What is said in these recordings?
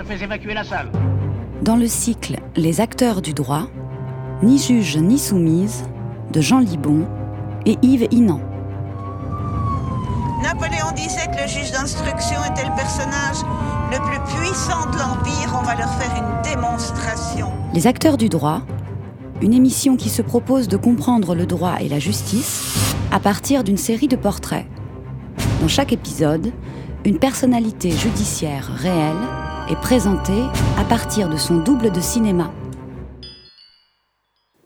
je fais évacuer la salle. Dans le cycle Les acteurs du droit, ni juge ni soumise de Jean Libon et Yves Inan. Napoléon disait que le juge d'instruction était le personnage le plus puissant de l'Empire. On va leur faire une démonstration. Les acteurs du droit, une émission qui se propose de comprendre le droit et la justice à partir d'une série de portraits. Dans chaque épisode, une personnalité judiciaire réelle est présentée à partir de son double de cinéma.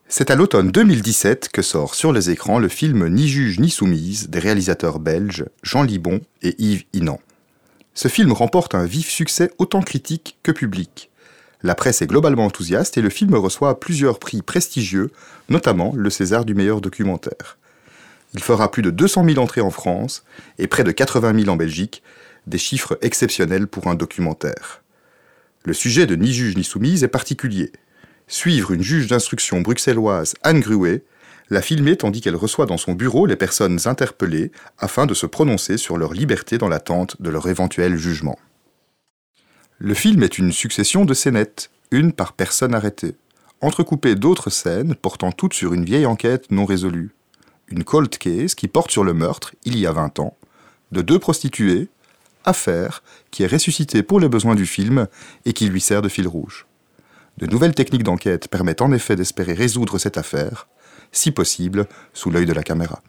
C'est à l'automne 2017 que sort sur les écrans le film Ni juge ni soumise des réalisateurs belges Jean Libon et Yves Inan. Ce film remporte un vif succès autant critique que public. La presse est globalement enthousiaste et le film reçoit plusieurs prix prestigieux, notamment le César du meilleur documentaire. Il fera plus de 200 000 entrées en France et près de 80 000 en Belgique, des chiffres exceptionnels pour un documentaire. Le sujet de Ni juge ni soumise est particulier suivre une juge d'instruction bruxelloise, Anne Gruet, la filmer tandis qu'elle reçoit dans son bureau les personnes interpellées afin de se prononcer sur leur liberté dans l'attente de leur éventuel jugement. Le film est une succession de scénettes, une par personne arrêtée, entrecoupée d'autres scènes portant toutes sur une vieille enquête non résolue. Une cold case qui porte sur le meurtre, il y a 20 ans, de deux prostituées, affaire qui est ressuscitée pour les besoins du film et qui lui sert de fil rouge. De nouvelles techniques d'enquête permettent en effet d'espérer résoudre cette affaire, si possible, sous l'œil de la caméra.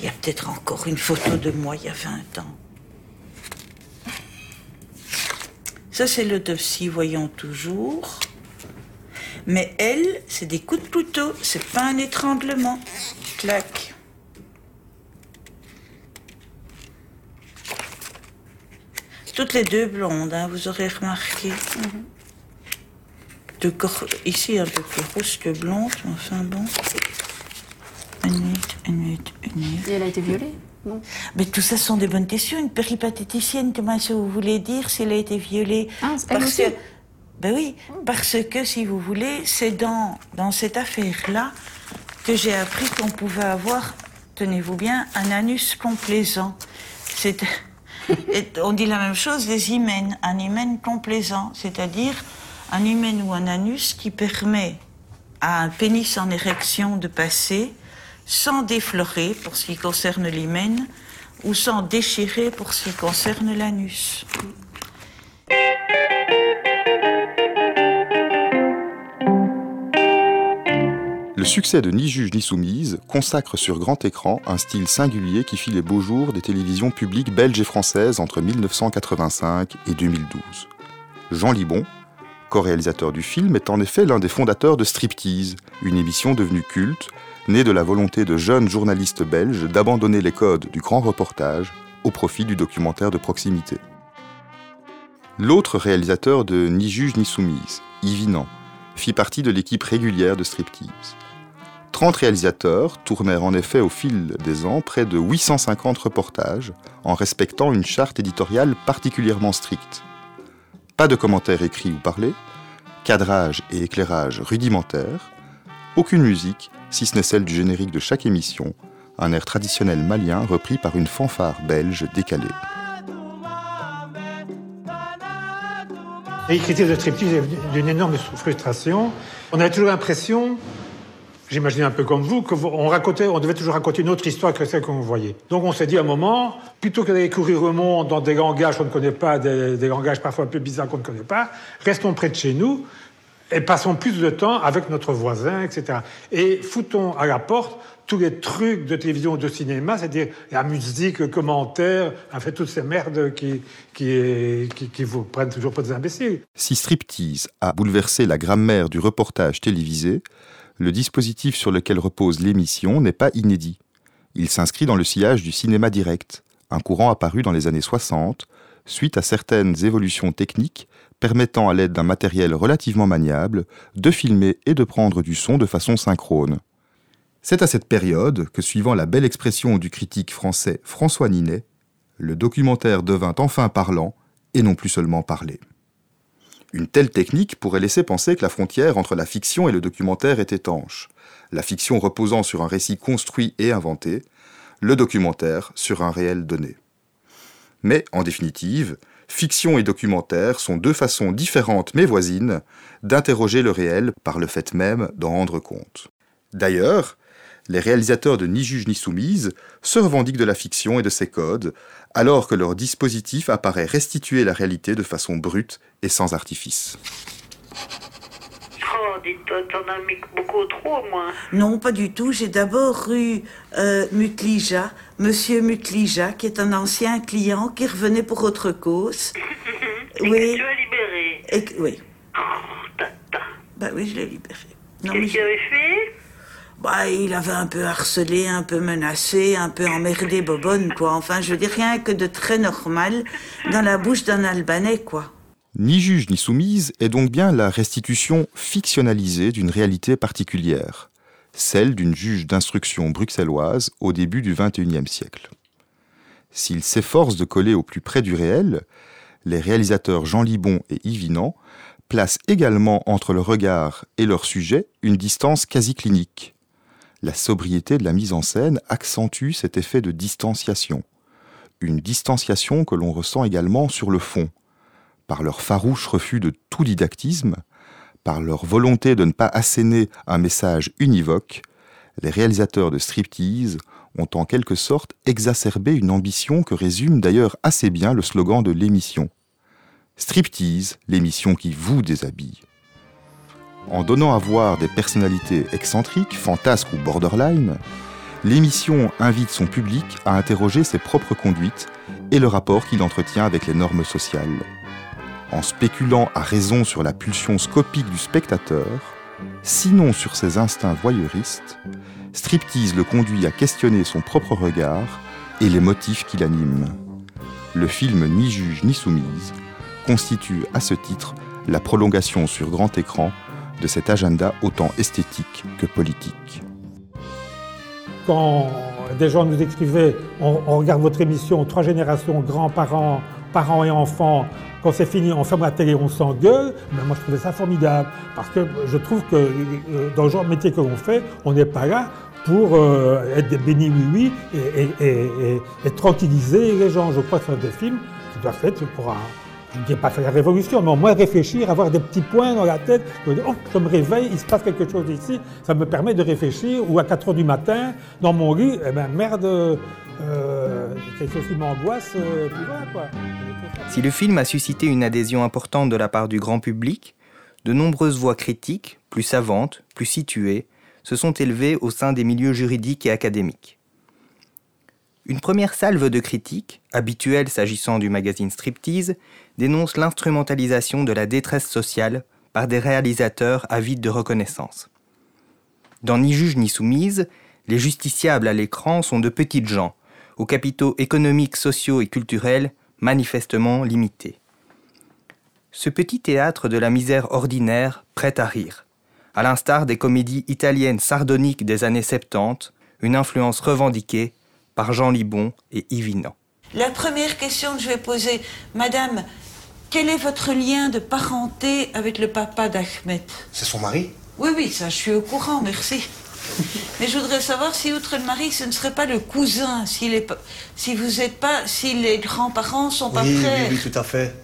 Il y a peut-être encore une photo de moi il y a 20 ans. Ça, c'est l'autopsie, voyons toujours. Mais elle, c'est des coups de couteau, c'est pas un étranglement. Clac. Toutes les deux blondes, hein, vous aurez remarqué. Mhm ici un peu plus rouge que blanche, enfin bon. Une minute, une minute, une minute. Et elle a été violée non? Mais tout ça sont des bonnes questions. Une péripatéticienne, comment ça vous voulez dire si elle a été violée? Ah, elle aussi. Ben oui, parce que si vous voulez, c'est dans, dans cette affaire-là que j'ai appris qu'on pouvait avoir, tenez-vous bien, un anus complaisant. C'est, on dit la même chose des hymens, un hymen complaisant, c'est-à-dire un hymen ou un anus qui permet à un pénis en érection de passer sans déflorer pour ce qui concerne l'hymen ou sans déchirer pour ce qui concerne l'anus. Le succès de Ni juge ni soumise consacre sur grand écran un style singulier qui fit les beaux jours des télévisions publiques belges et françaises entre 1985 et 2012. Jean Libon, co-réalisateur du film, est en effet l'un des fondateurs de Striptease, une émission devenue culte, née de la volonté de jeunes journalistes belges d'abandonner les codes du grand reportage au profit du documentaire de proximité. L'autre réalisateur de Ni juge ni soumise, Yves Inan, fit partie de l'équipe régulière de Striptease. 30 réalisateurs tournèrent en effet au fil des ans près de 850 reportages en respectant une charte éditoriale particulièrement stricte. Pas de commentaires écrits ou parlés, cadrage et éclairage rudimentaires, aucune musique, si ce n'est celle du générique de chaque émission, un air traditionnel malien repris par une fanfare belge décalée. L'écriture de striptease est d'une énorme frustration. On avait toujours l'impression J'imagine un peu comme vous, qu'on racontait, on devait toujours raconter une autre histoire que celle qu'on voyait. Donc on s'est dit à un moment, plutôt que d'aller courir au monde dans des langages qu'on ne connaît pas, des, langages parfois un peu bizarres qu'on ne connaît pas, restons près de chez nous et passons plus de temps avec notre voisin, etc. Et foutons à la porte tous les trucs de télévision de cinéma, c'est-à-dire la musique, le commentaire, en fait, toutes ces merdes qui, qui, qui, qui vous prennent toujours pour des imbéciles. Si Striptease a bouleversé la grammaire du reportage télévisé, le dispositif sur lequel repose l'émission n'est pas inédit. Il s'inscrit dans le sillage du cinéma direct, un courant apparu dans les années 60, suite à certaines évolutions techniques permettant à l'aide d'un matériel relativement maniable de filmer et de prendre du son de façon synchrone. C'est à cette période que, suivant la belle expression du critique français François Ninet, le documentaire devint enfin parlant et non plus seulement parlé. Une telle technique pourrait laisser penser que la frontière entre la fiction et le documentaire est étanche, la fiction reposant sur un récit construit et inventé, le documentaire sur un réel donné. Mais, en définitive, Fiction et documentaire sont deux façons différentes mais voisines d'interroger le réel par le fait même d'en rendre compte. D'ailleurs, les réalisateurs de Ni juge ni soumise se revendiquent de la fiction et de ses codes, alors que leur dispositif apparaît restituer la réalité de façon brute et sans artifice. Oh, dites-toi, t'en as mis beaucoup trop, moi. Non, pas du tout. J'ai d'abord eu euh, Mutlija, Monsieur Mutlija, qui est un ancien client qui revenait pour autre cause. Et oui. que tu as libéré. Et oui. Oh, tata. Bah oui, je l'ai libéré. Non, Qu'est-ce mais qu'il avait fait? Bah, il avait un peu harcelé, un peu menacé, un peu emmerdé Bobonne, quoi. Enfin, je veux dire, rien que de très normal dans la bouche d'un Albanais. Ni juge ni soumise est donc bien la restitution fictionnalisée d'une réalité particulière, celle d'une juge d'instruction bruxelloise au début du XXIe siècle. S'ils s'efforcent de coller au plus près du réel, les réalisateurs Jean Libon et Yves Inan placent également entre le regard et leur sujet une distance quasi clinique. La sobriété de la mise en scène accentue cet effet de distanciation. Une distanciation que l'on ressent également sur le fond, par leur farouche refus de tout didactisme, par leur volonté de ne pas asséner un message univoque, les réalisateurs de striptease ont en quelque sorte exacerbé une ambition que résume d'ailleurs assez bien le slogan de l'émission. Striptease, l'émission qui vous déshabille. En donnant à voir des personnalités excentriques, fantasques ou borderline, l'émission invite son public à interroger ses propres conduites et le rapport qu'il entretient avec les normes sociales. En spéculant à raison sur la pulsion scopique du spectateur, sinon sur ses instincts voyeuristes, Striptease le conduit à questionner son propre regard et les motifs qui l'animent. Le film Ni juge ni soumise constitue à ce titre la prolongation sur grand écran de cet agenda autant esthétique que politique. Quand des gens nous écrivaient, on, regarde votre émission, trois générations, grands-parents, parents et enfants, quand c'est fini, on ferme la télé, on s'engueule, mais moi je trouvais ça formidable, parce que je trouve que euh, dans le genre de métier que l'on fait, on n'est pas là pour euh, être des bénis oui-oui et, et- tranquilliser les gens. Je crois que ce sont des films qui doivent être pour un, je ne dis pas faire la révolution, mais au moins réfléchir, avoir des petits points dans la tête. Je oh, je me réveille, il se passe quelque chose ici. Ça me permet de réfléchir. Ou à 4 heures du matin, dans mon lit, eh ben merde, euh, quelque chose qui m'angoisse, euh, voilà quoi. Si le film a suscité une adhésion importante de la part du grand public, de nombreuses voix critiques, plus savantes, plus situées, se sont élevées au sein des milieux juridiques et académiques. Une première salve de critiques, habituelle s'agissant du magazine Striptease, dénonce l'instrumentalisation de la détresse sociale par des réalisateurs avides de reconnaissance. Dans Ni juge ni soumise, les justiciables à l'écran sont de petites gens, aux capitaux économiques, sociaux et culturels manifestement limités. Ce petit théâtre de la misère ordinaire prête à rire, à l'instar des comédies italiennes sardoniques des années 70, une influence revendiquée par Jean Libon et Yves Inan. La première question que je vais poser, Madame, quel est votre lien de parenté avec le papa d'Ahmed? C'est son mari? Oui, oui, ça, je suis au courant, merci. Mais je voudrais savoir si, outre le mari, ce ne serait pas le cousin, si, les si vous êtes pas, si les grands-parents sont pas oui, oui, frères. oui, tout à fait.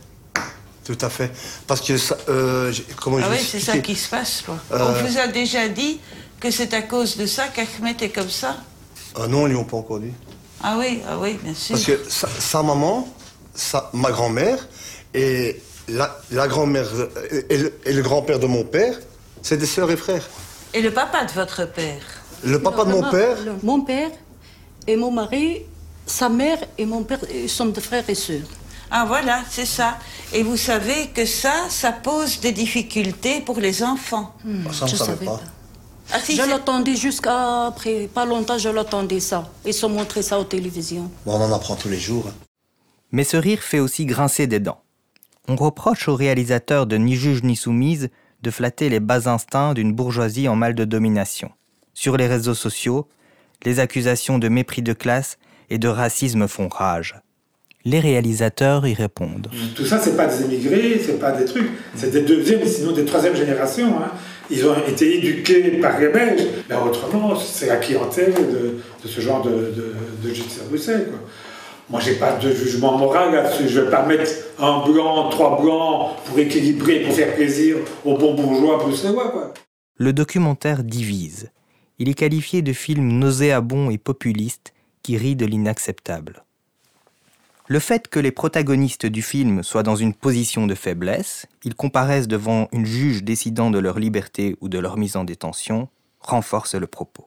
Tout à fait. Parce que ça, euh, comment Ah je oui, c'est ça qui se passe, quoi. Euh, On vous a déjà dit que c'est à cause de ça qu'Ahmed est comme ça? Ah non, ils lui ont pas encore dit. Ah oui, ah oui, bien sûr. Parce que sa, sa maman, sa, ma grand-mère et la, la grand-mère euh, et le, grand-père de mon père, c'est des sœurs et frères. Et le papa de votre père Le papa de mon père, le- Mon père et mon mari, sa mère et mon père ils sont des frères et sœurs. Ah voilà, c'est ça. Et vous savez que ça, ça pose des difficultés pour les enfants. Ah, ça on je ne savait savais pas. pas. Ah si, je l'attendais jusqu'à après pas longtemps, je l'attendais ça. Ils ont montré ça aux télévisions. Bon, on en apprend tous les jours. hein. Mais ce rire fait aussi grincer des dents. On reproche aux réalisateurs de Ni juge ni soumise de flatter les bas instincts d'une bourgeoisie en mal de domination. Sur les réseaux sociaux, les accusations de mépris de classe et de racisme font rage. Les réalisateurs y répondent. Tout ça, c'est pas des émigrés, c'est pas des trucs, c'est des deuxième, sinon des troisième générations. hein. Ils ont été éduqués par les Belges. Mais autrement, c'est la clientèle de, ce genre de, de, de justice à Bruxelles. Moi, j'ai pas de jugement moral là-dessus. Je vais pas mettre un blanc, trois blancs pour équilibrer, pour faire plaisir aux bons bourgeois bruxellois, quoi. Le documentaire divise. Il est qualifié de film nauséabond et populiste qui rit de l'inacceptable. Le fait que les protagonistes du film soient dans une position de faiblesse, ils comparaissent devant une juge décidant de leur liberté ou de leur mise en détention, renforce le propos.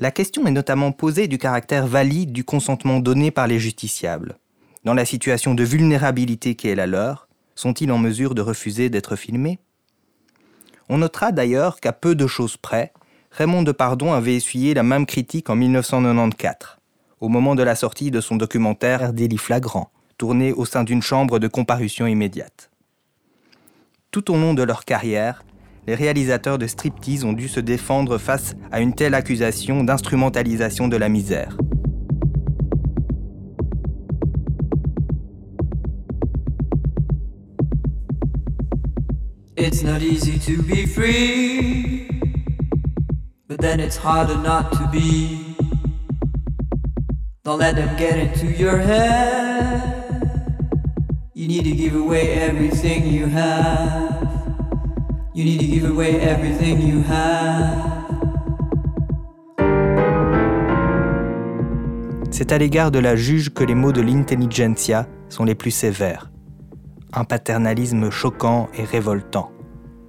La question est notamment posée du caractère valide du consentement donné par les justiciables. Dans la situation de vulnérabilité qui est la leur, sont-ils en mesure de refuser d'être filmés? On notera d'ailleurs qu'à peu de choses près, Raymond Depardon avait essuyé la même critique en 1994, au moment de la sortie de son documentaire Délit flagrant, tourné au sein d'une chambre de comparution immédiate. Tout au long de leur carrière, les réalisateurs de striptease ont dû se défendre face à une telle accusation d'instrumentalisation de la misère. It's not easy to be free, but then it's harder not to be. Don't let them get into your head. You need to give away everything you have. You need to give away everything you have. C'est à l'égard de la juge que les mots de l'intelligentsia sont les plus sévères. Un paternalisme choquant et révoltant.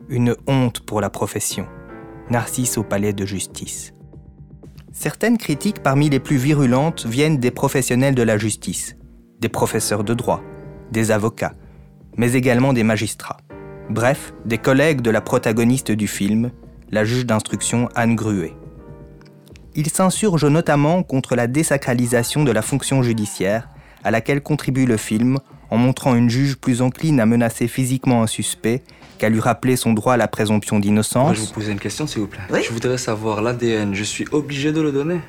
Une honte pour la profession. Narcisse au palais de justice. Certaines critiques parmi les plus virulentes viennent des professionnels de la justice, des professeurs de droit, des avocats, mais également des magistrats. Bref, des collègues de la protagoniste du film, la juge d'instruction Anne Gruet. Il s'insurge notamment contre la désacralisation de la fonction judiciaire, à laquelle contribue le film en montrant une juge plus encline à menacer physiquement un suspect qu'à lui rappeler son droit à la présomption d'innocence. Je vous poser une question, s'il vous plaît. Oui. Je voudrais savoir l'ADN. Je suis obligé de le donner?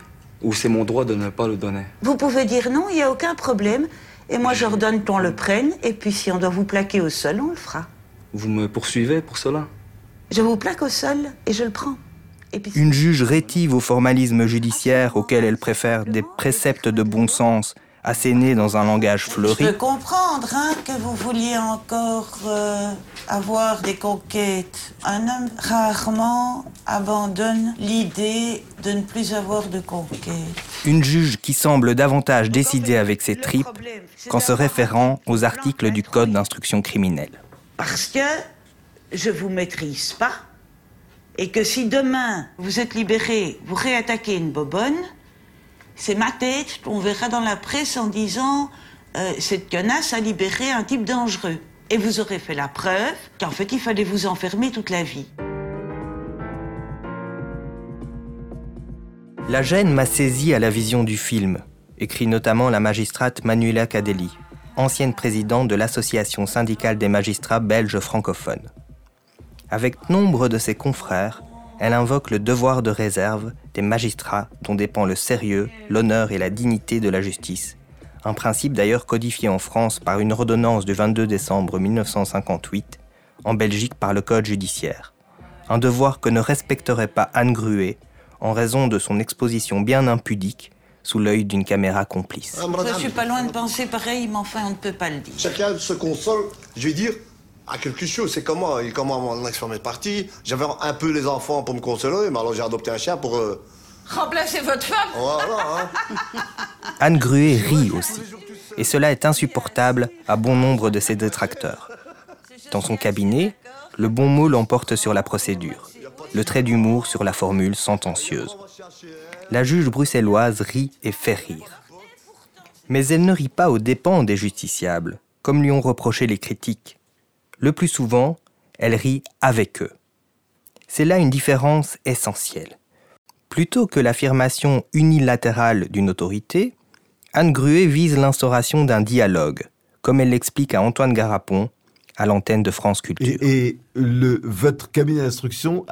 Ou c'est mon droit de ne pas le donner? Vous pouvez dire non, il n'y a aucun problème. Et moi, j'ordonne qu'on le prenne. Et puis, si on doit vous plaquer au sol, on le fera. Vous me poursuivez pour cela? Je vous plaque au sol et je le prends. Et puis, Une juge rétive au formalisme judiciaire auquel elle préfère des préceptes de bon sens assénés dans un langage Je fleuri. peux comprendre hein, que vous vouliez encore euh, avoir des conquêtes. Un homme rarement abandonne l'idée de ne plus avoir de conquêtes. Une juge qui semble davantage décider avec ses tripes qu'en se référant aux articles du Code d'instruction criminelle. Parce que je vous maîtrise pas et que si demain vous êtes libéré, vous réattaquez une bobonne, c'est ma tête qu'on verra dans la presse en disant euh, cette connasse a libéré un type dangereux. Et vous aurez fait la preuve qu'en fait il fallait vous enfermer toute la vie. La gêne m'a saisi à la vision du film, écrit notamment la magistrate Manuela Cadelli, ancienne présidente de l'Association syndicale des magistrats belges francophones. Avec nombre de ses confrères, elle invoque le devoir de réserve des magistrats dont dépend le sérieux, l'honneur et la dignité de la justice, un principe d'ailleurs codifié en France par une ordonnance du 22 décembre 1958, en Belgique par le Code judiciaire. Un devoir que ne respecterait pas Anne Gruet en raison de son exposition bien impudique sous l'œil d'une caméra complice. Je suis pas loin de penser pareil, mais enfin on ne peut pas le dire. Chacun se console, je vais dire, à quelque chose. C'est comment, comment mon ex-femme est partie. J'avais un peu les enfants pour me consoler, mais alors j'ai adopté un chien pour... euh, Remplacez votre femme Voilà, hein. Anne Gruet rit aussi, et cela est insupportable à bon nombre de ses détracteurs. Dans son cabinet, le bon mot l'emporte sur la procédure, le trait d'humour sur la formule sentencieuse. La juge bruxelloise rit et fait rire. Mais elle ne rit pas aux dépens des justiciables, comme lui ont reproché les critiques. Le plus souvent, elle rit avec eux. C'est là une différence essentielle. Plutôt que l'affirmation unilatérale d'une autorité, Anne Gruet vise l'instauration d'un dialogue, comme elle l'explique à Antoine Garapon, à l'antenne de France Culture. Et, le, votre cabinet d'instruction,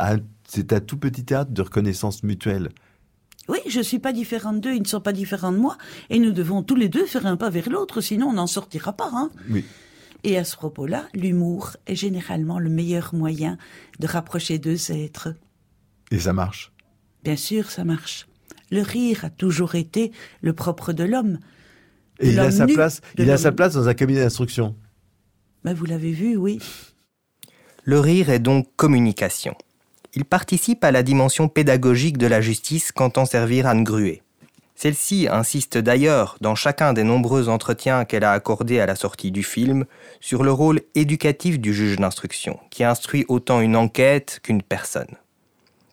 c'est un tout petit théâtre de reconnaissance mutuelle. Oui, je ne suis pas différente d'eux, ils ne sont pas différents de moi, et nous devons tous les deux faire un pas vers l'autre, sinon on n'en sortira pas. Hein. Oui. Et à ce propos-là, l'humour est généralement le meilleur moyen de rapprocher deux êtres. Et ça marche? Bien sûr, ça marche. Le rire a toujours été le propre de l'homme. Et il a sa nu, place, il a sa place dans un cabinet d'instruction. Mais vous l'avez vu, oui. Le rire est donc communication. Il participe à la dimension pédagogique de la justice qu'entend servir Anne Gruet. Celle-ci insiste d'ailleurs, dans chacun des nombreux entretiens qu'elle a accordés à la sortie du film, sur le rôle éducatif du juge d'instruction, qui instruit autant une enquête qu'une personne.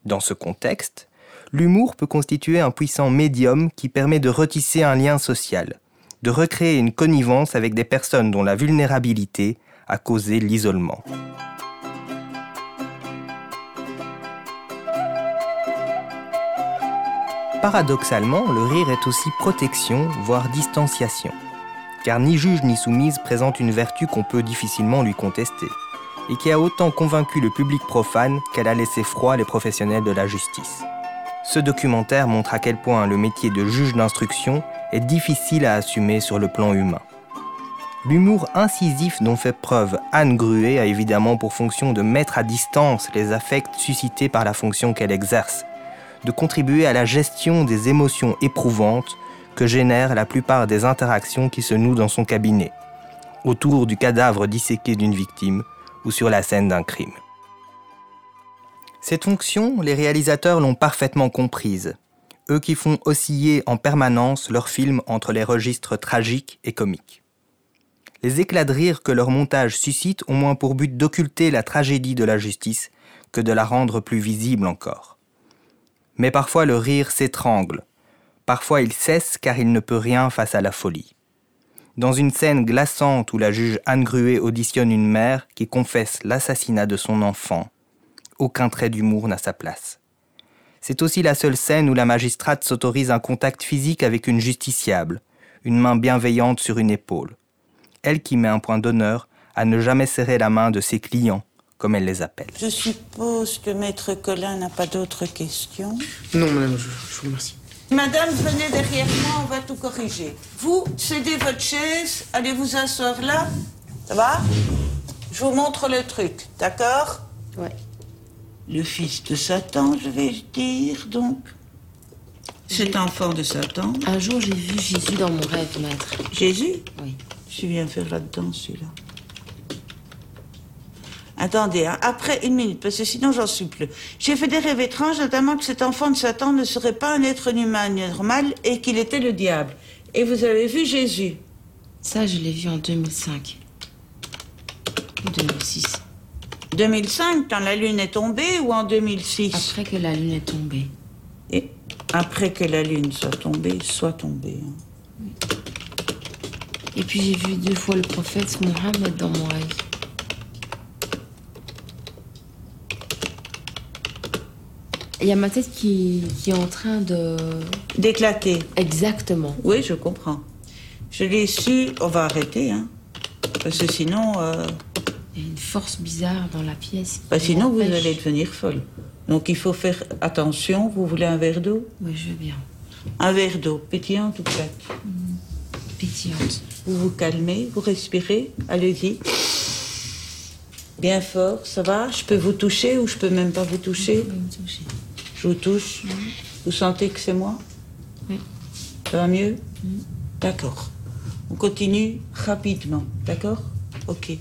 Dans ce contexte, l'humour peut constituer un puissant médium qui permet de retisser un lien social, de recréer une connivence avec des personnes dont la vulnérabilité a causé l'isolement. Paradoxalement, le rire est aussi protection, voire distanciation. Car ni juge ni soumise présente une vertu qu'on peut difficilement lui contester, et qui a autant convaincu le public profane qu'elle a laissé froid les professionnels de la justice. Ce documentaire montre à quel point le métier de juge d'instruction est difficile à assumer sur le plan humain. L'humour incisif dont fait preuve Anne Gruet a évidemment pour fonction de mettre à distance les affects suscités par la fonction qu'elle exerce, de contribuer à la gestion des émotions éprouvantes que génèrent la plupart des interactions qui se nouent dans son cabinet, autour du cadavre disséqué d'une victime ou sur la scène d'un crime. Cette fonction, les réalisateurs l'ont parfaitement comprise, eux qui font osciller en permanence leurs films entre les registres tragiques et comiques. Les éclats de rire que leur montage suscite ont moins pour but d'occulter la tragédie de la justice que de la rendre plus visible encore. Mais parfois le rire s'étrangle, parfois il cesse car il ne peut rien face à la folie. Dans une scène glaçante où la juge Anne Gruet auditionne une mère qui confesse l'assassinat de son enfant, aucun trait d'humour n'a sa place. C'est aussi la seule scène où la magistrate s'autorise un contact physique avec une justiciable, une main bienveillante sur une épaule. Elle qui met un point d'honneur à ne jamais serrer la main de ses clients, comme elle les appelle. Je suppose que Maître Colin n'a pas d'autres questions. Non, madame, je, je vous remercie. Madame, venez derrière moi, on va tout corriger. Vous, cédez votre chaise, allez vous asseoir là? Ça va? Je vous montre le truc, d'accord? Ouais. Le fils de Satan, je vais dire, donc. Cet enfant de Satan. Un jour, j'ai vu Jésus dans mon rêve, maître. Jésus? Oui. Je viens faire là-dedans, celui-là. Attendez, hein, après une minute, parce que sinon j'en suis plus. J'ai fait des rêves étranges, notamment que cet enfant de Satan ne serait pas un être humain normal et qu'il était le diable. Et vous avez vu Jésus? Ça, je l'ai vu en 2005. Ou 2006. 2005, quand la lune est tombée, ou en 2006 Après que la lune est tombée. Et après que la lune soit tombée, soit tombée. hein. Et puis j'ai vu deux fois le prophète Mohammed dans mon rêve. Il y a ma tête qui, qui est en train de... D'éclater. Exactement. Oui, je comprends. Je l'ai su, on va arrêter, hein. Parce que sinon, euh, Il y a une force bizarre dans la pièce. bah, sinon vous allez devenir folle. Donc il faut faire attention. Vous voulez un verre d'eau? Oui, je veux bien. Un verre d'eau, pétillante ou plate? Pétillante. Vous vous calmez, vous respirez, allez-y. Bien fort, ça va? Je peux vous toucher ou je peux même pas vous toucher? Pouvez me toucher. Je vous touche. Vous sentez que c'est moi Oui. Ça va mieux D'accord. On continue rapidement, d'accord Ok.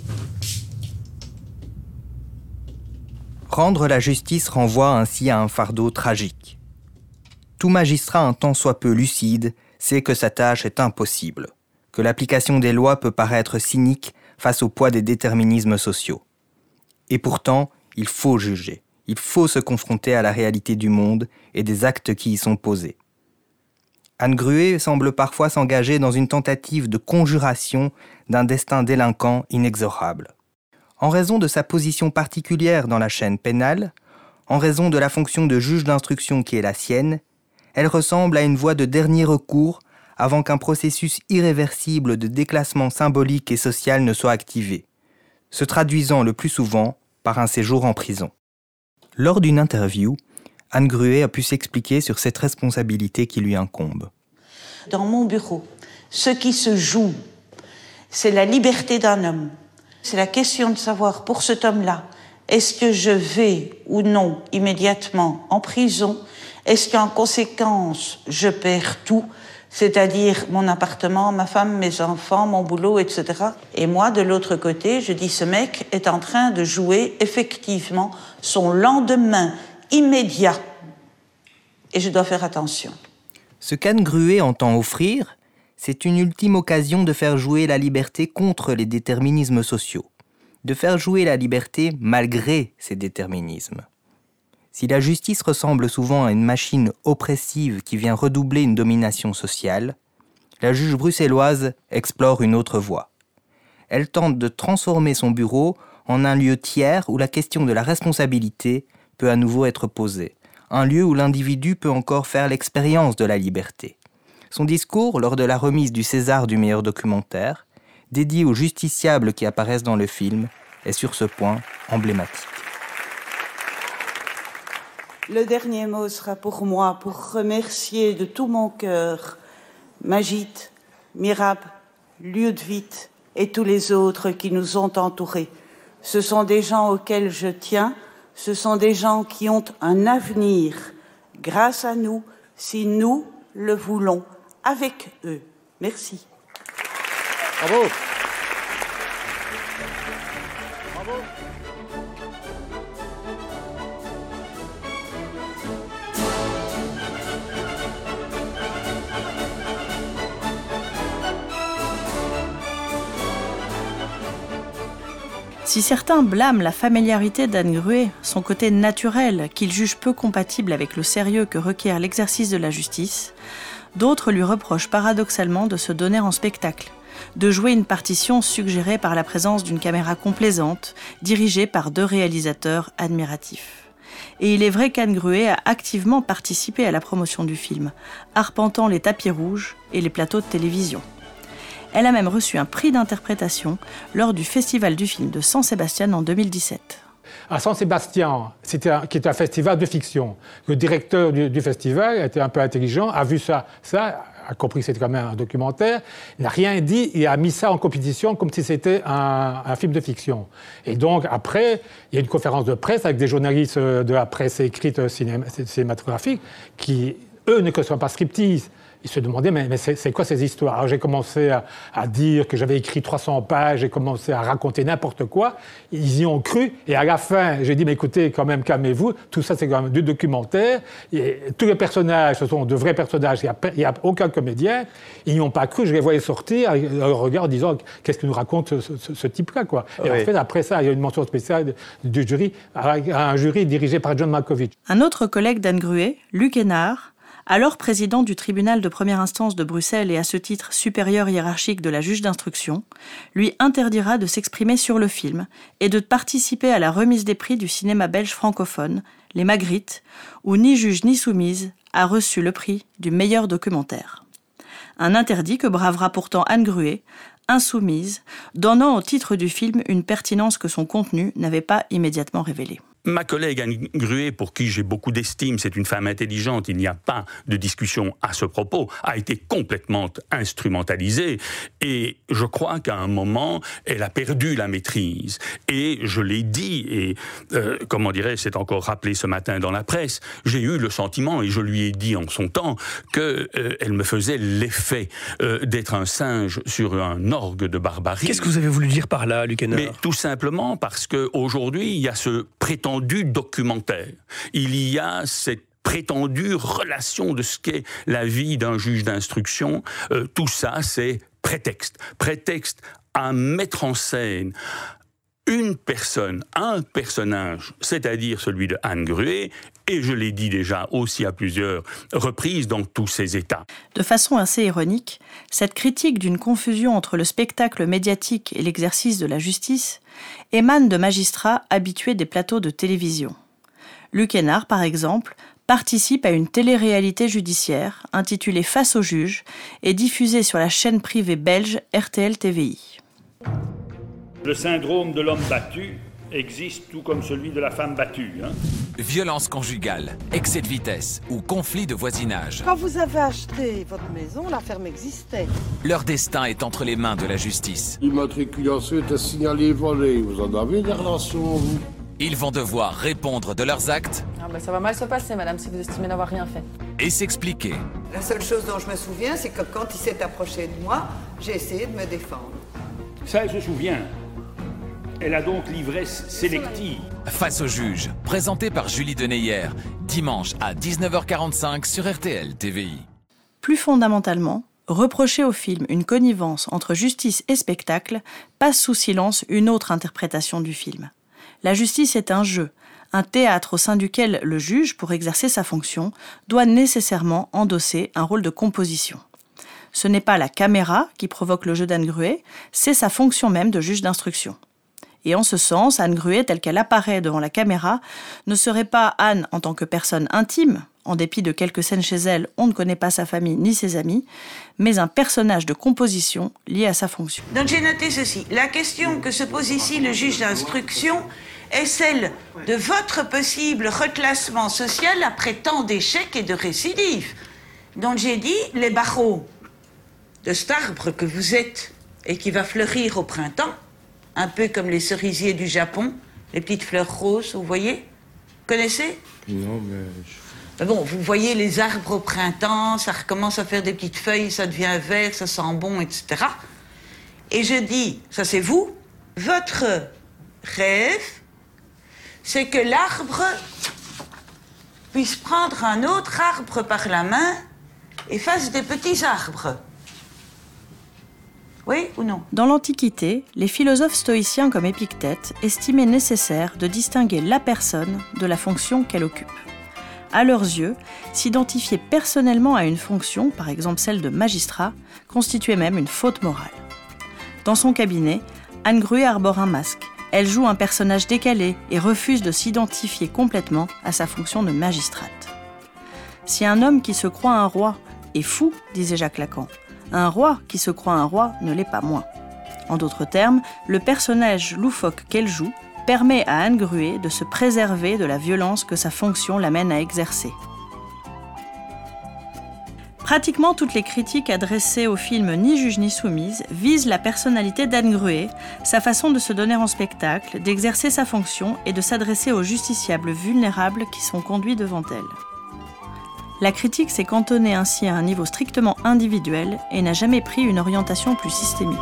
Rendre la justice renvoie ainsi à un fardeau tragique. Tout magistrat un tant soit peu lucide sait que sa tâche est impossible, que l'application des lois peut paraître cynique face au poids des déterminismes sociaux. Et pourtant, il faut juger, il faut se confronter à la réalité du monde et des actes qui y sont posés. Anne Gruet semble parfois s'engager dans une tentative de conjuration d'un destin délinquant inexorable. En raison de sa position particulière dans la chaîne pénale, en raison de la fonction de juge d'instruction qui est la sienne, elle ressemble à une voie de dernier recours avant qu'un processus irréversible de déclassement symbolique et social ne soit activé, se traduisant le plus souvent par un séjour en prison. Lors d'une interview, Anne Gruet a pu s'expliquer sur cette responsabilité qui lui incombe. Dans mon bureau, ce qui se joue, c'est la liberté d'un homme. C'est la question de savoir pour cet homme-là, est-ce que je vais ou non immédiatement en prison? Est-ce qu'en conséquence, je perds tout? C'est-à-dire mon appartement, ma femme, mes enfants, mon boulot, etc. Et moi, de l'autre côté, je dis ce mec est en train de jouer effectivement son lendemain immédiat. Et je dois faire attention. Ce qu'Anne Gruet entend offrir, c'est une ultime occasion de faire jouer la liberté contre les déterminismes sociaux, de faire jouer la liberté malgré ces déterminismes. Si la justice ressemble souvent à une machine oppressive qui vient redoubler une domination sociale, la juge bruxelloise explore une autre voie. Elle tente de transformer son bureau en un lieu tiers où la question de la responsabilité peut à nouveau être posée, un lieu où l'individu peut encore faire l'expérience de la liberté. Son discours, lors de la remise du César du meilleur documentaire, dédié aux justiciables qui apparaissent dans le film, est sur ce point emblématique. Le dernier mot sera pour moi pour remercier de tout mon cœur Magit, Mirab, Ludwig et tous les autres qui nous ont entourés. Ce sont des gens auxquels je tiens, ce sont des gens qui ont un avenir grâce à nous, si nous le voulons, avec eux. Merci. Bravo. Si certains blâment la familiarité d'Anne Gruet, son côté naturel, qu'il juge peu compatible avec le sérieux que requiert l'exercice de la justice, d'autres lui reprochent paradoxalement de se donner en spectacle, de jouer une partition suggérée par la présence d'une caméra complaisante, dirigée par deux réalisateurs admiratifs. Et il est vrai qu'Anne Gruet a activement participé à la promotion du film, arpentant les tapis rouges et les plateaux de télévision. Elle a même reçu un prix d'interprétation lors du Festival du film de San Sébastien en 2017. À San Sébastien, c'était un, qui est un festival de fiction. Le directeur du, du, festival était un peu intelligent, a vu ça, a compris que c'était quand même un documentaire, n'a rien dit et a mis ça en compétition comme si c'était un, un, film de fiction. Et donc après, il y a une conférence de presse avec des journalistes de la presse écrite cinématographique qui, eux, ne sont pas scriptistes ils se demandaient, mais, mais c'est quoi ces histoires? Alors j'ai commencé à, à, dire que j'avais écrit 300 pages, j'ai commencé à raconter n'importe quoi. Ils y ont cru. Et à la fin, j'ai dit, mais écoutez, quand même, calmez-vous. Tout ça, c'est quand même du documentaire. Et tous les personnages, ce sont de vrais personnages. Il n'y a, a, aucun comédien. Ils n'y ont pas cru. Je les voyais sortir, leur regard, en disant, qu'est-ce que nous raconte ce, ce, ce type-là, quoi? Et oui. en fait, après ça, il y a une mention spéciale du jury, un jury dirigé par John Malkovich. Un autre collègue d'Anne Gruet, Luc Hénard, alors président du tribunal de première instance de Bruxelles et à ce titre supérieur hiérarchique de la juge d'instruction, lui interdira de s'exprimer sur le film et de participer à la remise des prix du cinéma belge francophone, les Magritte, où ni juge ni soumise a reçu le prix du meilleur documentaire. Un interdit que bravera pourtant Anne Gruet, insoumise, donnant au titre du film une pertinence que son contenu n'avait pas immédiatement révélée. Ma collègue Anne Gruet, pour qui j'ai beaucoup d'estime, c'est une femme intelligente, il n'y a pas de discussion à ce propos, a été complètement instrumentalisée et je crois qu'à un moment, elle a perdu la maîtrise. Et je l'ai dit, et euh, comment dirais-je, c'est encore rappelé ce matin dans la presse, j'ai eu le sentiment, et je lui ai dit en son temps, qu'elle euh, me faisait l'effet euh, d'être un singe sur un orgue de barbarie. Qu'est-ce que vous avez voulu dire par là, Luc Mais tout simplement parce qu'aujourd'hui, il y a ce prétendu documentaire. Il y a cette prétendue relation de ce qu'est la vie d'un juge d'instruction. Euh, tout ça, c'est prétexte. Prétexte à mettre en scène une personne, un personnage, c'est-à-dire celui de Anne Gruet, et je l'ai dit déjà aussi à plusieurs reprises dans tous ces états. De façon assez ironique, cette critique d'une confusion entre le spectacle médiatique et l'exercice de la justice émane de magistrats habitués des plateaux de télévision. Luc Hénard, par exemple, participe à une télé-réalité judiciaire intitulée Face au juge et diffusée sur la chaîne privée belge RTL TVI. Le syndrome de l'homme battu existe tout comme celui de la femme battue. Hein Violence conjugale, excès de vitesse ou conflit de voisinage. Quand vous avez acheté votre maison, la ferme existait. Leur destin est entre les mains de la justice. L'immatriculation était signalée volée. Vous en avez des relations, vous Ils vont devoir répondre de leurs actes. Ah bah ça va mal se passer, madame, si vous estimez n'avoir rien fait. et s'expliquer. La seule chose dont je me souviens, c'est que quand il s'est approché de moi, j'ai essayé de me défendre. Ça, elle se souvient. Elle a donc l'ivresse sélective. Face au juge, présenté par Julie Deneyer, dimanche à 19h45 sur RTL TVI. Plus fondamentalement, reprocher au film une connivence entre justice et spectacle passe sous silence une autre interprétation du film. La justice est un jeu, un théâtre au sein duquel le juge, pour exercer sa fonction, doit nécessairement endosser un rôle de composition. Ce n'est pas la caméra qui provoque le jeu d'Anne Gruet, c'est sa fonction même de juge d'instruction. Et en ce sens, Anne Gruet, telle qu'elle apparaît devant la caméra, ne serait pas Anne en tant que personne intime, en dépit de quelques scènes chez elle, on ne connaît pas sa famille ni ses amis, mais un personnage de composition lié à sa fonction. Donc j'ai noté ceci. La question que se pose ici le juge d'instruction est celle de votre possible reclassement social après tant d'échecs et de récidives. Donc j'ai dit les barreaux de cet arbre que vous êtes et qui va fleurir au printemps, un peu comme les cerisiers du Japon, les petites fleurs roses, vous voyez? Connaissez? Non, mais. mais bon, vous voyez les arbres au printemps, ça recommence à faire des petites feuilles, ça devient vert, ça sent bon, etc. Et je dis, ça c'est vous, votre rêve, c'est que l'arbre puisse prendre un autre arbre par la main et fasse des petits arbres. Oui ou non? Dans l'Antiquité, les philosophes stoïciens comme Épictète estimaient nécessaire de distinguer la personne de la fonction qu'elle occupe. À leurs yeux, s'identifier personnellement à une fonction, par exemple celle de magistrat, constituait même une faute morale. Dans son cabinet, Anne Gruet arbore un masque. Elle joue un personnage décalé et refuse de s'identifier complètement à sa fonction de magistrate. Si un homme qui se croit un roi est fou, disait Jacques Lacan, un roi qui se croit un roi ne l'est pas moins. En d'autres termes, le personnage loufoque qu'elle joue permet à Anne Gruet de se préserver de la violence que sa fonction l'amène à exercer. Pratiquement toutes les critiques adressées au film Ni juge ni soumise visent la personnalité d'Anne Gruet, sa façon de se donner en spectacle, d'exercer sa fonction et de s'adresser aux justiciables vulnérables qui sont conduits devant elle. La critique s'est cantonnée ainsi à un niveau strictement individuel et n'a jamais pris une orientation plus systémique.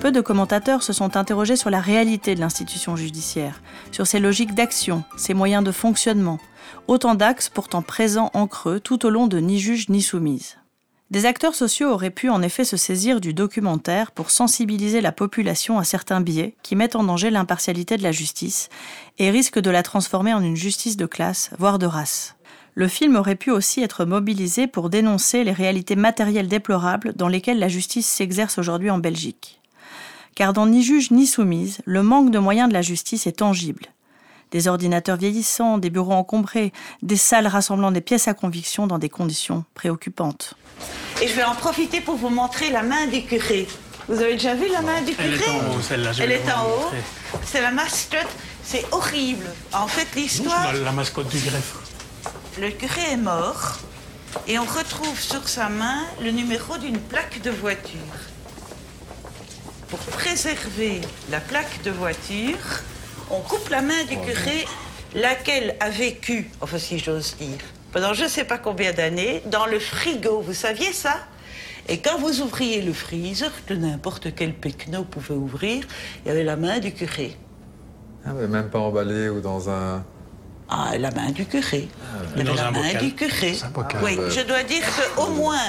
Peu de commentateurs se sont interrogés sur la réalité de l'institution judiciaire, sur ses logiques d'action, ses moyens de fonctionnement, autant d'axes pourtant présents en creux tout au long de Ni juge ni soumise. Des acteurs sociaux auraient pu en effet se saisir du documentaire pour sensibiliser la population à certains biais qui mettent en danger l'impartialité de la justice et risquent de la transformer en une justice de classe, voire de race. Le film aurait pu aussi être mobilisé pour dénoncer les réalités matérielles déplorables dans lesquelles la justice s'exerce aujourd'hui en Belgique. Car dans Ni juge ni soumise, le manque de moyens de la justice est tangible. Des ordinateurs vieillissants, des bureaux encombrés, des salles rassemblant des pièces à conviction dans des conditions préoccupantes. Et je vais en profiter pour vous montrer la main du curé. Vous avez déjà vu la main du curé Elle est en haut, celle-là. Elle est en haut. C'est la mascotte. C'est horrible. En fait, l'histoire. La mascotte du greffe. Le curé est mort et on retrouve sur sa main le numéro d'une plaque de voiture. Pour préserver la plaque de voiture, on coupe la main du curé, laquelle a vécu, enfin si j'ose dire, pendant je ne sais pas combien d'années, dans le frigo. Vous saviez ça? Et quand vous ouvriez le freezer, que n'importe quel pecno pouvait ouvrir, il y avait la main du curé. Ah, mais même pas emballé ou dans un. Ah, la main du curé. Il y avait Dans la main bocal. du curé. Oui, Euh. je dois dire qu'au moins,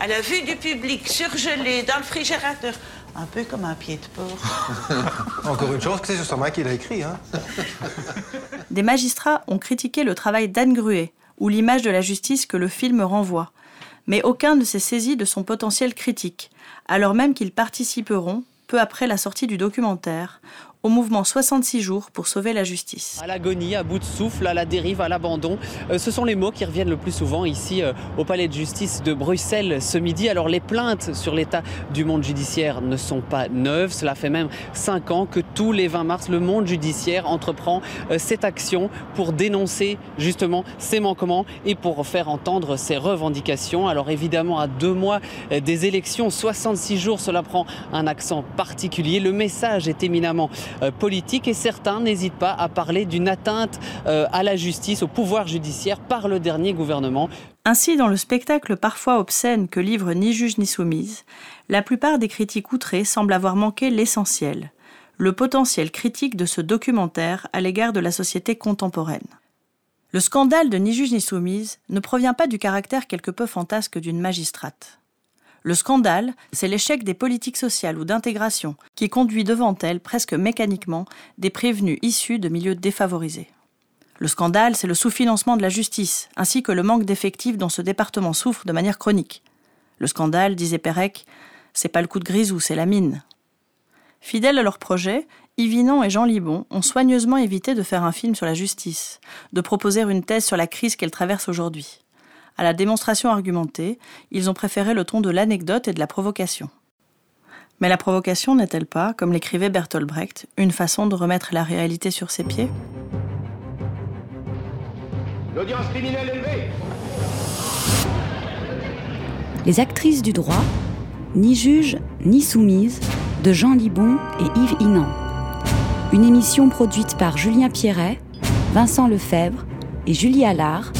à la vue du public, surgelé dans le frigérateur, un peu comme un pied de porc. Encore une chose que c'est sur sa main qu'il a écrit. Hein. Des magistrats ont critiqué le travail d'Anne Gruet ou l'image de la justice que le film renvoie, mais aucun ne s'est saisi de son potentiel critique, alors même qu'ils participeront, peu après la sortie du documentaire, au mouvement 66 jours pour sauver la justice. À l'agonie, à bout de souffle, à la dérive, à l'abandon. Euh, ce sont les mots qui reviennent le plus souvent ici euh, au Palais de justice de Bruxelles ce midi. Alors les plaintes sur l'état du monde judiciaire ne sont pas neuves. Cela fait même cinq ans que tous les 20 mars, le monde judiciaire entreprend euh, cette action pour dénoncer justement ces manquements et pour faire entendre ses revendications. Alors évidemment, à deux mois des élections, 66 jours, cela prend un accent particulier. Le message est éminemment politique et certains n'hésitent pas à parler d'une atteinte euh, à la justice, au pouvoir judiciaire par le dernier gouvernement. Ainsi, dans le spectacle parfois obscène que livre Ni juge ni soumise, la plupart des critiques outrées semblent avoir manqué l'essentiel, le potentiel critique de ce documentaire à l'égard de la société contemporaine. Le scandale de Ni juge ni soumise ne provient pas du caractère quelque peu fantasque d'une magistrate. Le scandale, c'est l'échec des politiques sociales ou d'intégration qui conduit devant elle presque mécaniquement des prévenus issus de milieux défavorisés. Le scandale, c'est le sous-financement de la justice, ainsi que le manque d'effectifs dont ce département souffre de manière chronique. Le scandale, disait Pérec, c'est pas le coup de grisou, c'est la mine. Fidèles à leur projet, Yvinon et Jean Libon ont soigneusement évité de faire un film sur la justice, de proposer une thèse sur la crise qu'elle traverse aujourd'hui. À la démonstration argumentée, ils ont préféré le ton de l'anecdote et de la provocation. Mais la provocation n'est-elle pas, comme l'écrivait Bertolt Brecht, une façon de remettre la réalité sur ses pieds? L'audience criminelle élevée Les actrices du droit, ni juges ni soumises, de Jean Libon et Yves Inan. Une émission produite par Julien Pierret, Vincent Lefebvre et Julie Allard,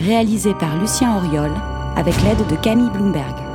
réalisée par Lucien Auriol avec l'aide de Camille Bloomberg.